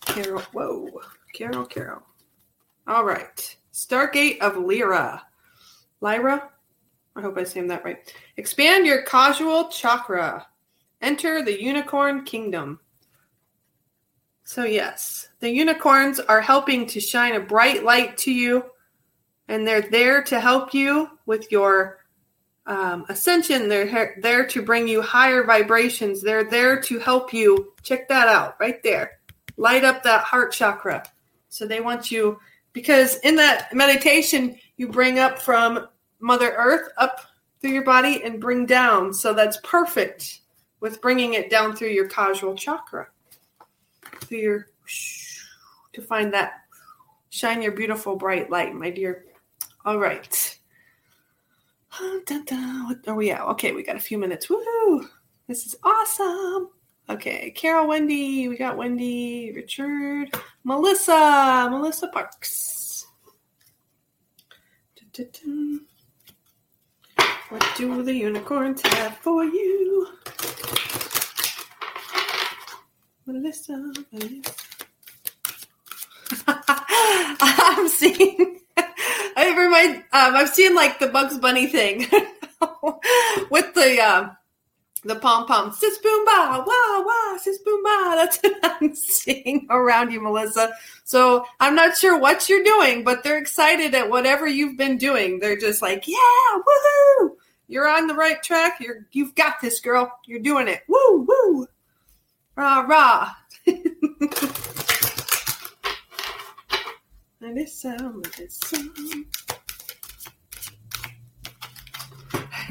Carol, whoa, Carol, Carol. All right, Stargate of Lyra. Lyra, I hope I saying that right. Expand your causal chakra. Enter the unicorn kingdom. So, yes, the unicorns are helping to shine a bright light to you, and they're there to help you with your um, ascension. They're there to bring you higher vibrations. They're there to help you. Check that out right there. Light up that heart chakra. So, they want you, because in that meditation, you bring up from Mother Earth up through your body and bring down. So that's perfect with bringing it down through your causal chakra. Through your to find that shine your beautiful bright light, my dear. All right. What are we at? Okay, we got a few minutes. Woohoo! This is awesome. Okay, Carol, Wendy, we got Wendy, Richard, Melissa, Melissa Parks. Da-da-da. What do the unicorns have for you? Melissa, Melissa. (laughs) I'm seeing. I. Um, I've seen like the Bugs Bunny thing (laughs) with the uh, the pom pom. Sis boom ba wah wah sis boom ba. (laughs) That's what I'm seeing around you, Melissa. So I'm not sure what you're doing, but they're excited at whatever you've been doing. They're just like, yeah, woohoo! You're on the right track. You're you've got this, girl. You're doing it. Woo woo. Rah, rah. (laughs) Melissa, Melissa.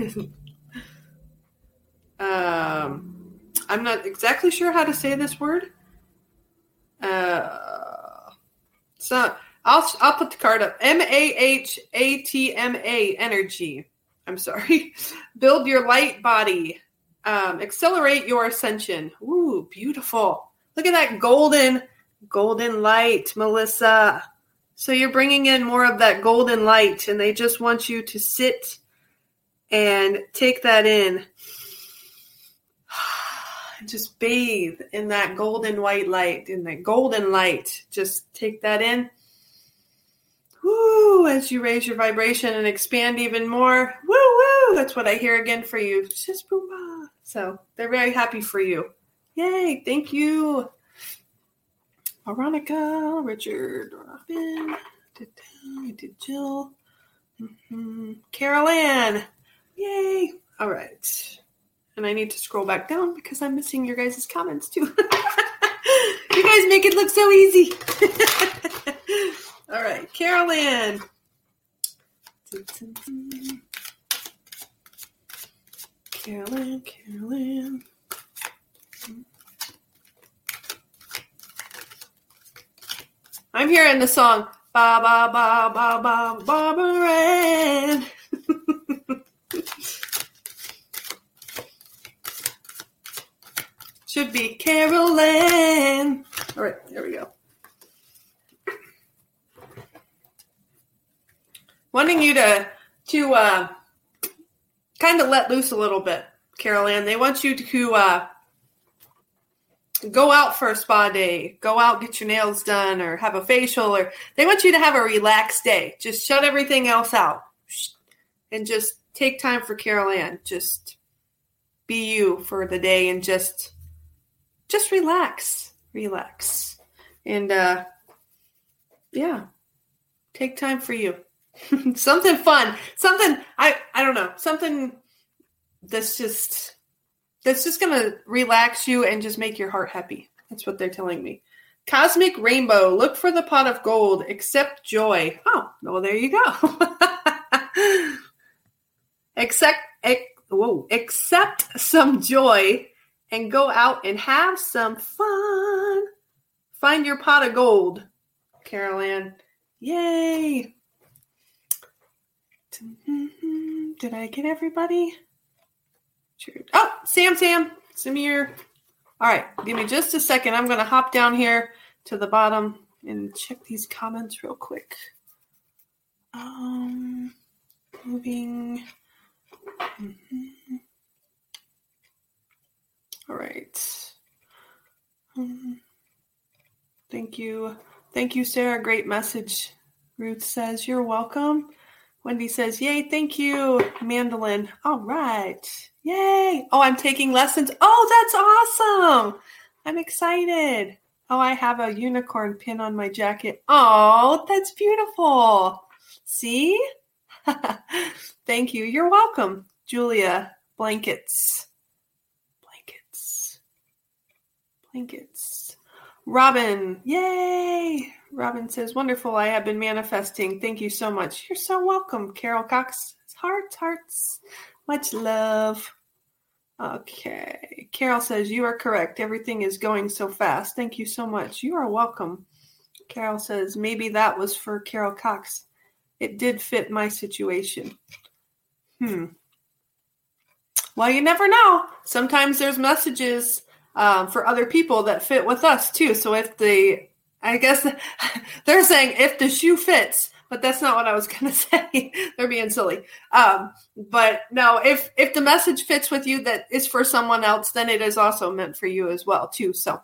(laughs) um, I'm not exactly sure how to say this word. Uh, so I'll I'll put the card up. M A H A T M A energy. I'm sorry. (laughs) Build your light body. Um, accelerate your ascension. Ooh, beautiful. Look at that golden, golden light, Melissa. So you're bringing in more of that golden light, and they just want you to sit and take that in. (sighs) Just bathe in that golden white light, in that golden light. Just take that in. Woo, as you raise your vibration and expand even more. Woo, woo. That's what I hear again for you. Just boom. So they're very happy for you. Yay. Thank you. Veronica, Richard, Robin, did, Jill, mm-hmm. Carol Ann. Yay. All right. And I need to scroll back down because I'm missing your guys' comments too. you guys make it look so easy. All right. Carol Ann. Carol Ann, Carolyn. I'm hearing the song ba ba ba ba ba ba Be Carolyn. All right, there we go. Wanting you to to uh, kind of let loose a little bit, Carol Ann. They want you to uh, go out for a spa day, go out, get your nails done, or have a facial, or they want you to have a relaxed day. Just shut everything else out and just take time for Carol Ann. Just be you for the day and just just relax. Relax. And uh yeah. Take time for you. (laughs) something fun. Something I I don't know. Something that's just that's just to relax you and just make your heart happy. That's what they're telling me. Cosmic Rainbow, look for the pot of gold, accept joy. Oh, well, there you go. (laughs) accept, ex, whoa, accept some joy and go out and have some fun. Find your pot of gold, Carol Ann. Yay. Did I get everybody? Oh, Sam, Sam, Samir. All right, give me just a second. I'm going to hop down here to the bottom and check these comments real quick. Um, moving. Mm-hmm. All right. Um, thank you. Thank you, Sarah. Great message. Ruth says, You're welcome. Wendy says, Yay, thank you. Mandolin. All right. Yay. Oh, I'm taking lessons. Oh, that's awesome. I'm excited. Oh, I have a unicorn pin on my jacket. Oh, that's beautiful. See? (laughs) Thank you. You're welcome. Julia, blankets. Blankets. Blankets. Robin, yay. Robin says, wonderful. I have been manifesting. Thank you so much. You're so welcome. Carol Cox, hearts, hearts. Much love. Okay. Carol says, You are correct. Everything is going so fast. Thank you so much. You are welcome. Carol says, Maybe that was for Carol Cox. It did fit my situation. Hmm. Well, you never know. Sometimes there's messages um, for other people that fit with us too. So if the, I guess (laughs) they're saying if the shoe fits, but that's not what I was (laughs) going to say. They're being silly. Um, but no, if if the message fits with you that is for someone else, then it is also meant for you as well too. So,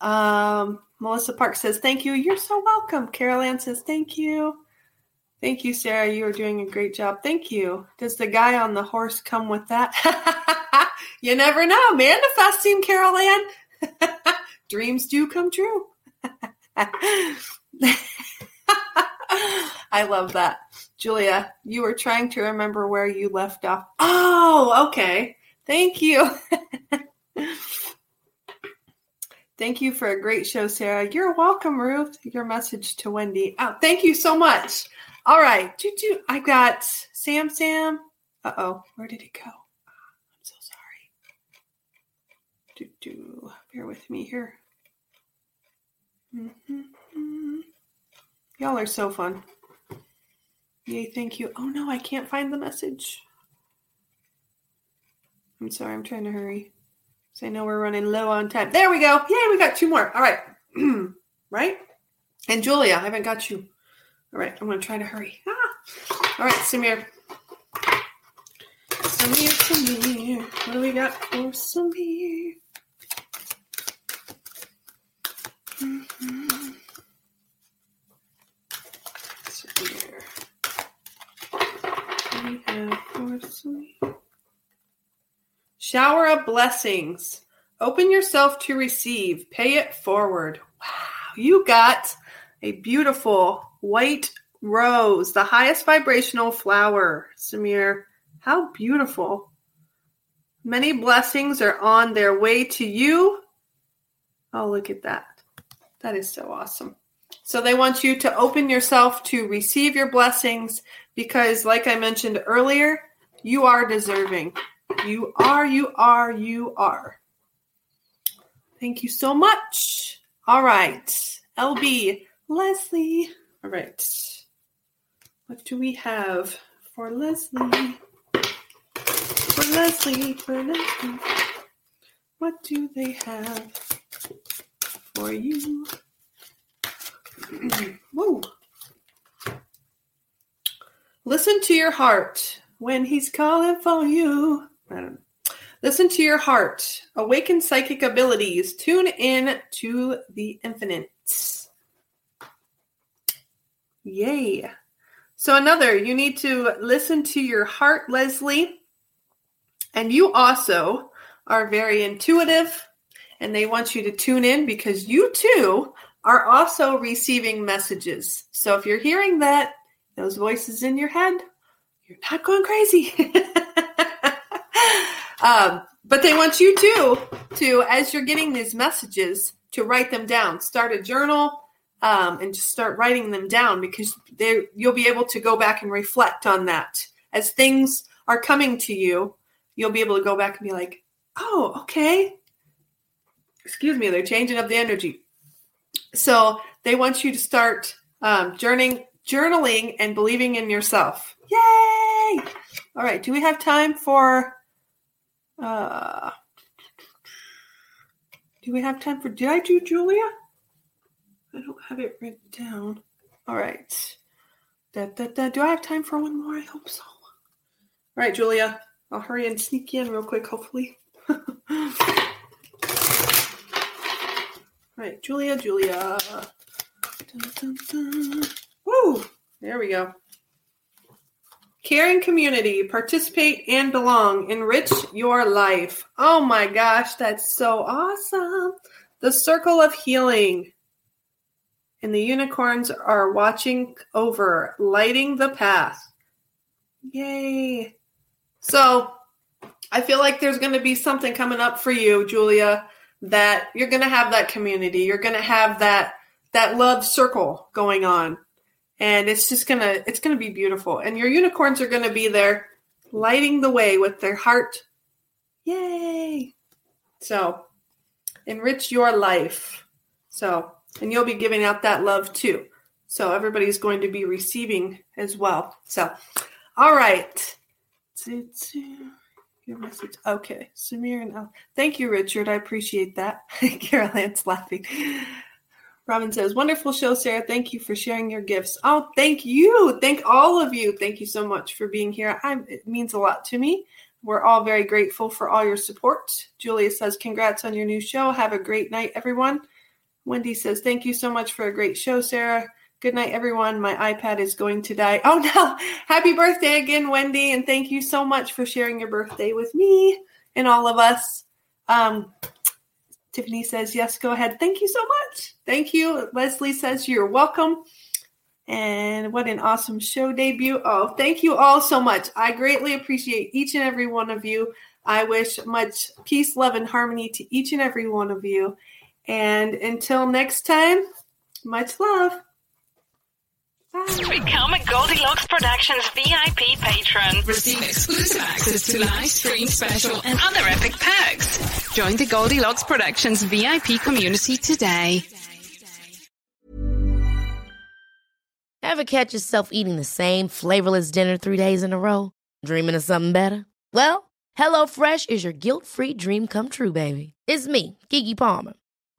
um, Melissa Park says thank you. You're so welcome. Carol Ann says thank you. Thank you, Sarah. You are doing a great job. Thank you. Does the guy on the horse come with that? (laughs) you never know. Manifesting, Carol Ann. (laughs) Dreams do come true. (laughs) I love that. Julia, you were trying to remember where you left off. Oh, okay. Thank you. (laughs) Thank you for a great show, Sarah. You're welcome, Ruth. Your message to Wendy. Oh, thank you so much. All right. I got Sam Sam. Uh oh. Where did it go? I'm so sorry. Do, do. Bear with me here. Mm-hmm. Y'all are so fun. Yay, thank you. Oh no, I can't find the message. I'm sorry, I'm trying to hurry. So I know we're running low on time. There we go. Yay, we got two more. All right. (clears throat) right? And Julia, I haven't got you. All right, I'm going to try to hurry. Ah. All right, Samir. Samir, Samir. What do we got for Samir? Shower of blessings. Open yourself to receive. Pay it forward. Wow, you got a beautiful white rose, the highest vibrational flower. Samir, how beautiful. Many blessings are on their way to you. Oh, look at that. That is so awesome. So they want you to open yourself to receive your blessings because, like I mentioned earlier, you are deserving. You are, you are, you are. Thank you so much. All right. LB, Leslie. All right. What do we have for Leslie? For Leslie, for Leslie. What do they have for you? (clears throat) Whoa. Listen to your heart when he's calling for you. Listen to your heart. Awaken psychic abilities. Tune in to the infinite. Yay. So, another, you need to listen to your heart, Leslie. And you also are very intuitive, and they want you to tune in because you too are also receiving messages. So, if you're hearing that, those voices in your head, you're not going crazy. (laughs) Um, but they want you too to, as you're getting these messages, to write them down. Start a journal um, and just start writing them down because they, you'll be able to go back and reflect on that as things are coming to you. You'll be able to go back and be like, "Oh, okay." Excuse me, they're changing up the energy. So they want you to start um, journaling, journaling, and believing in yourself. Yay! All right. Do we have time for uh, do we have time for? Did I do Julia? I don't have it written down. All right. Da, da, da. Do I have time for one more? I hope so. All right, Julia. I'll hurry and sneak in real quick, hopefully. (laughs) Right, Julia, Julia. Dun, dun, dun. Woo! There we go. Caring community, participate and belong, enrich your life. Oh my gosh, that's so awesome. The circle of healing. And the unicorns are watching over, lighting the path. Yay. So I feel like there's going to be something coming up for you, Julia, that you're going to have that community. You're going to have that that love circle going on. And it's just gonna it's gonna be beautiful. And your unicorns are gonna be there lighting the way with their heart. Yay! So enrich your life. So and you'll be giving out that love too. So everybody's going to be receiving as well. So all right your message okay samir and Al. thank you richard i appreciate that (laughs) Carol Ann's laughing Robin says, Wonderful show, Sarah. Thank you for sharing your gifts. Oh, thank you. Thank all of you. Thank you so much for being here. I, it means a lot to me. We're all very grateful for all your support. Julia says, Congrats on your new show. Have a great night, everyone. Wendy says, Thank you so much for a great show, Sarah. Good night, everyone. My iPad is going to die. Oh, (laughs) no. Happy birthday again, Wendy. And thank you so much for sharing your birthday with me and all of us. Um, Tiffany says, yes, go ahead. Thank you so much. Thank you. Leslie says, you're welcome. And what an awesome show debut. Oh, thank you all so much. I greatly appreciate each and every one of you. I wish much peace, love, and harmony to each and every one of you. And until next time, much love. Become a Goldilocks Productions VIP patron. Receive exclusive access to live stream special and other epic perks. Join the Goldilocks Productions VIP community today. Ever catch yourself eating the same flavorless dinner three days in a row? Dreaming of something better? Well, HelloFresh is your guilt-free dream come true, baby. It's me, Keke Palmer.